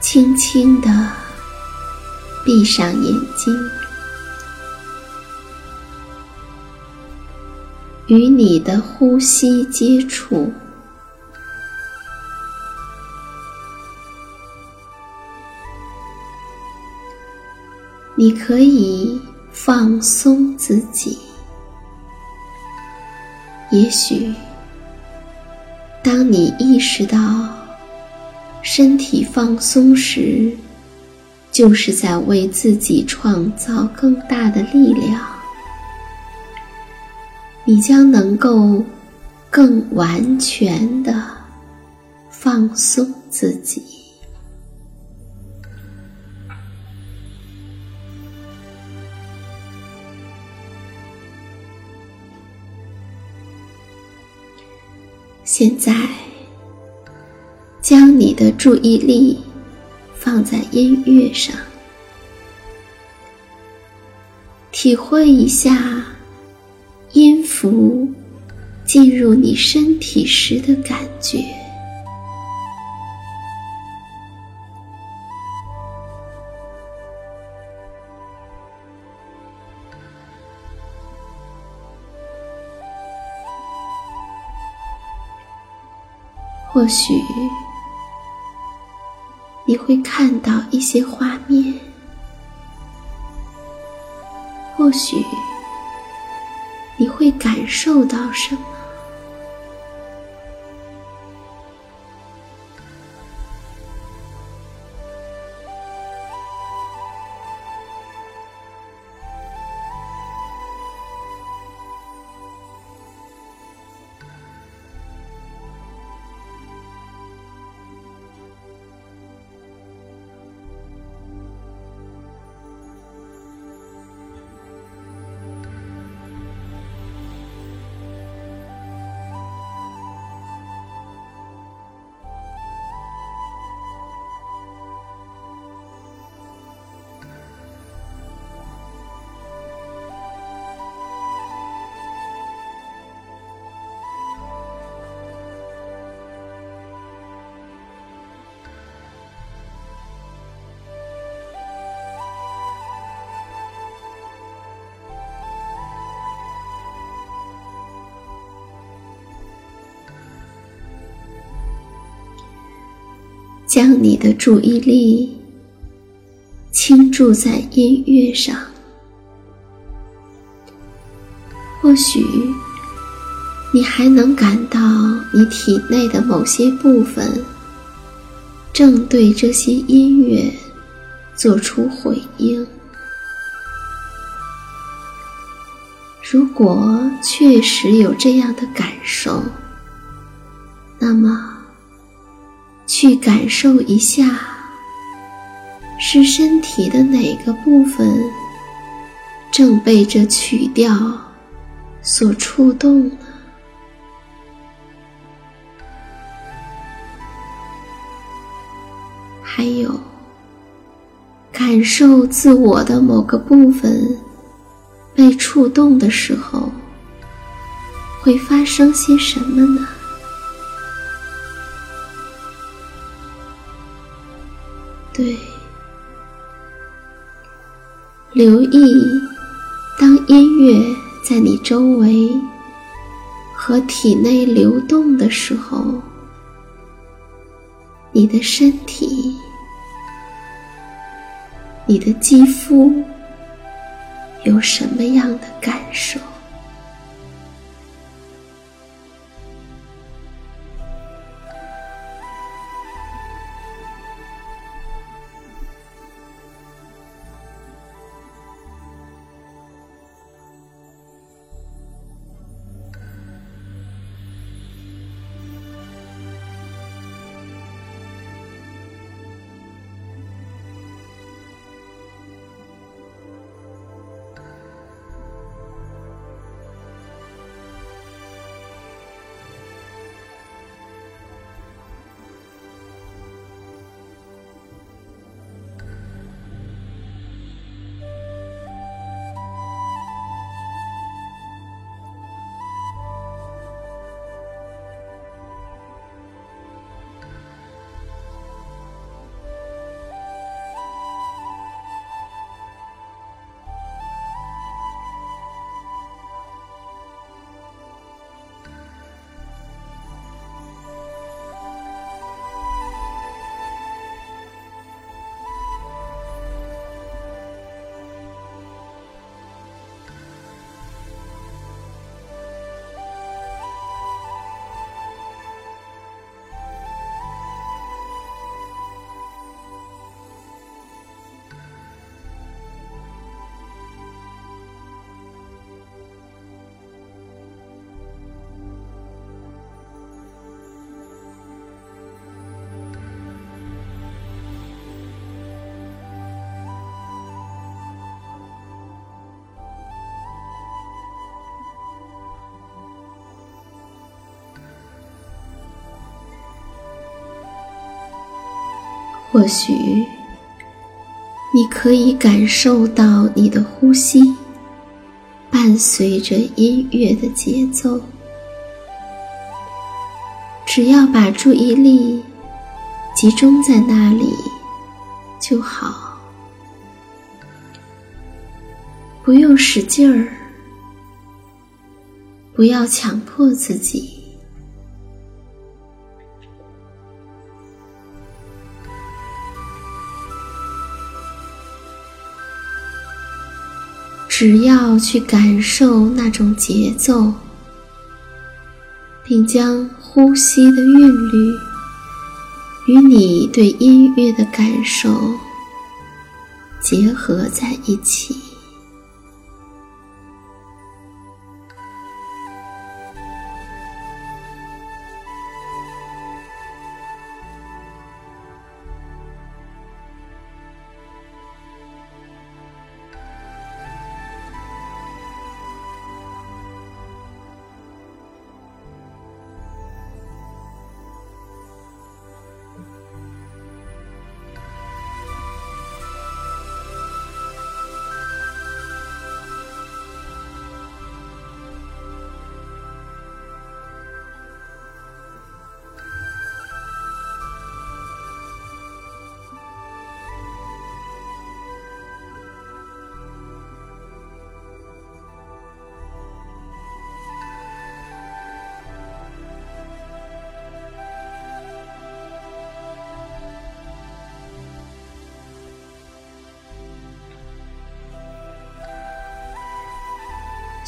轻轻的闭上眼睛，与你的呼吸接触。你可以放松自己。也许，当你意识到。身体放松时，就是在为自己创造更大的力量。你将能够更完全的放松自己。现在。将你的注意力放在音乐上，体会一下音符进入你身体时的感觉。或许。你会看到一些画面，或许你会感受到什么。将你的注意力倾注在音乐上。或许你还能感到你体内的某些部分正对这些音乐做出回应。如果确实有这样的感受，那么去感受一下，是身体的哪个部分正被这曲调所触动呢？还有，感受自我的某个部分。被触动的时候，会发生些什么呢？对，留意当音乐在你周围和体内流动的时候，你的身体、你的肌肤。有什么样的感受？或许你可以感受到你的呼吸伴随着音乐的节奏。只要把注意力集中在那里就好，不用使劲儿，不要强迫自己。只要去感受那种节奏，并将呼吸的韵律与你对音乐的感受结合在一起。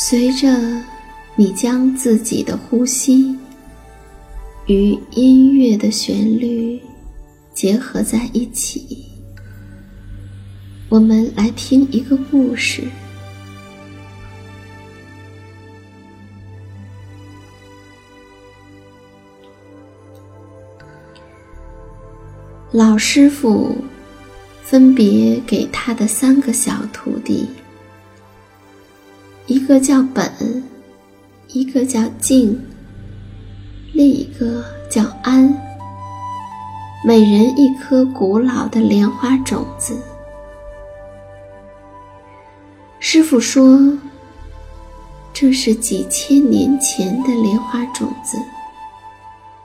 随着你将自己的呼吸与音乐的旋律结合在一起，我们来听一个故事。老师傅分别给他的三个小徒弟。一个叫本，一个叫静，另一个叫安。每人一颗古老的莲花种子。师傅说：“这是几千年前的莲花种子，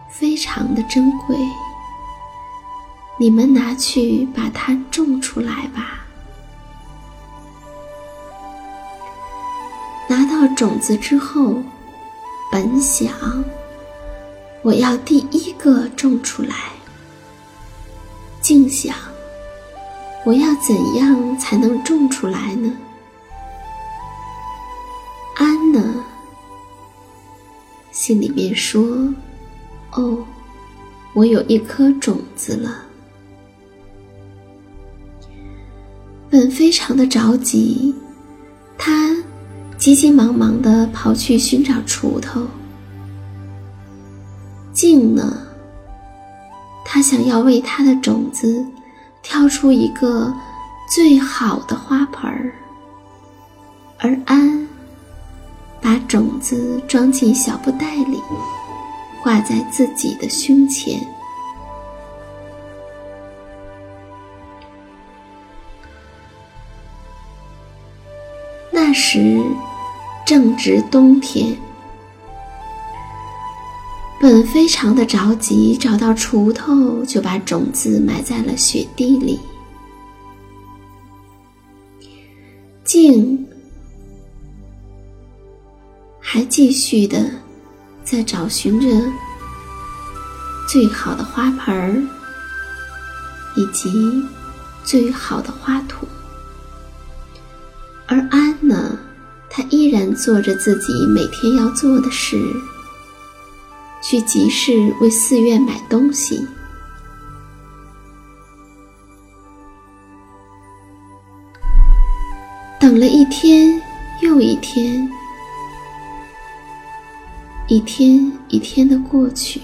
非常的珍贵。你们拿去把它种出来吧。”拿到种子之后，本想我要第一个种出来。竟想，我要怎样才能种出来呢？安呢？心里面说：“哦，我有一颗种子了。”本非常的着急，他。急急忙忙地跑去寻找锄头。静呢？他想要为他的种子挑出一个最好的花盆儿，而安把种子装进小布袋里，挂在自己的胸前。那时。正值冬天，本非常的着急，找到锄头就把种子埋在了雪地里。静还继续的在找寻着最好的花盆儿以及最好的花土，而安呢？他依然做着自己每天要做的事，去集市为寺院买东西。等了一天又一天，一天一天的过去，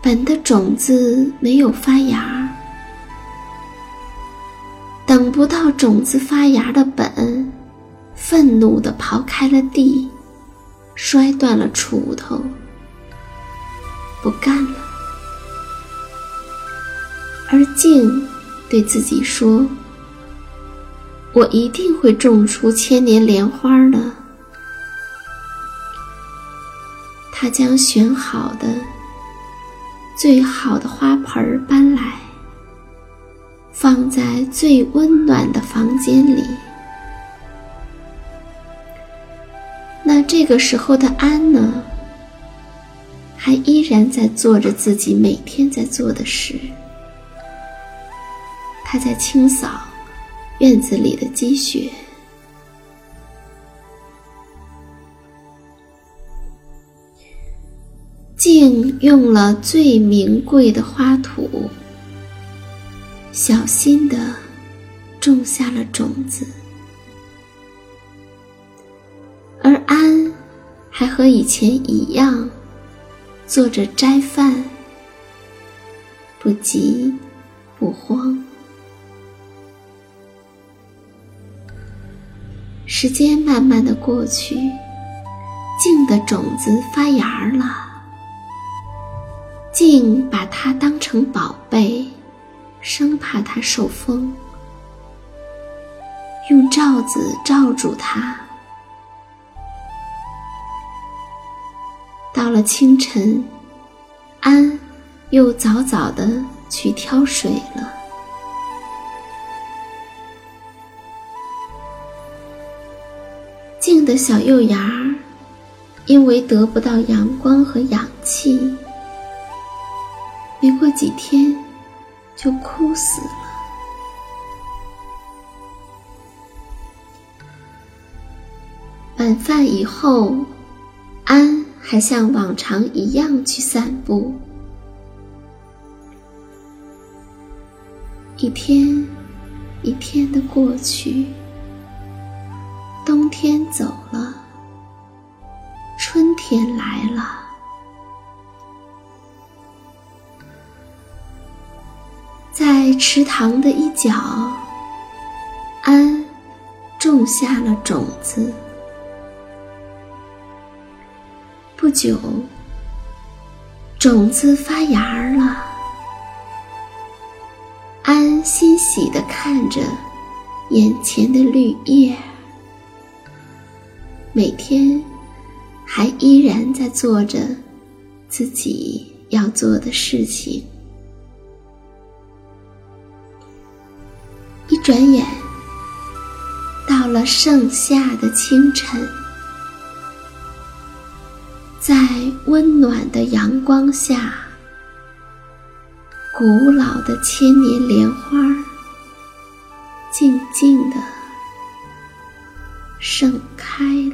本的种子没有发芽，等不到种子发芽的本。愤怒地刨开了地，摔断了锄头，不干了。而静对自己说：“我一定会种出千年莲花的。”他将选好的、最好的花盆搬来，放在最温暖的房间里。那这个时候的安呢，还依然在做着自己每天在做的事。他在清扫院子里的积雪。静用了最名贵的花土，小心的种下了种子。还和以前一样，做着斋饭，不急不慌。时间慢慢的过去，静的种子发芽了。静把它当成宝贝，生怕它受风，用罩子罩住它。到了清晨，安又早早的去挑水了。静的小幼芽儿，因为得不到阳光和氧气，没过几天就枯死了。晚饭以后，安还像往常一样去散步。一天一天的过去，冬天走了，春天来了。在池塘的一角，安种下了种子。不久，种子发芽了。安欣喜地看着眼前的绿叶，每天还依然在做着自己要做的事情。一转眼，到了盛夏的清晨，在温暖的阳光下，古老的千年莲花静静的盛开了。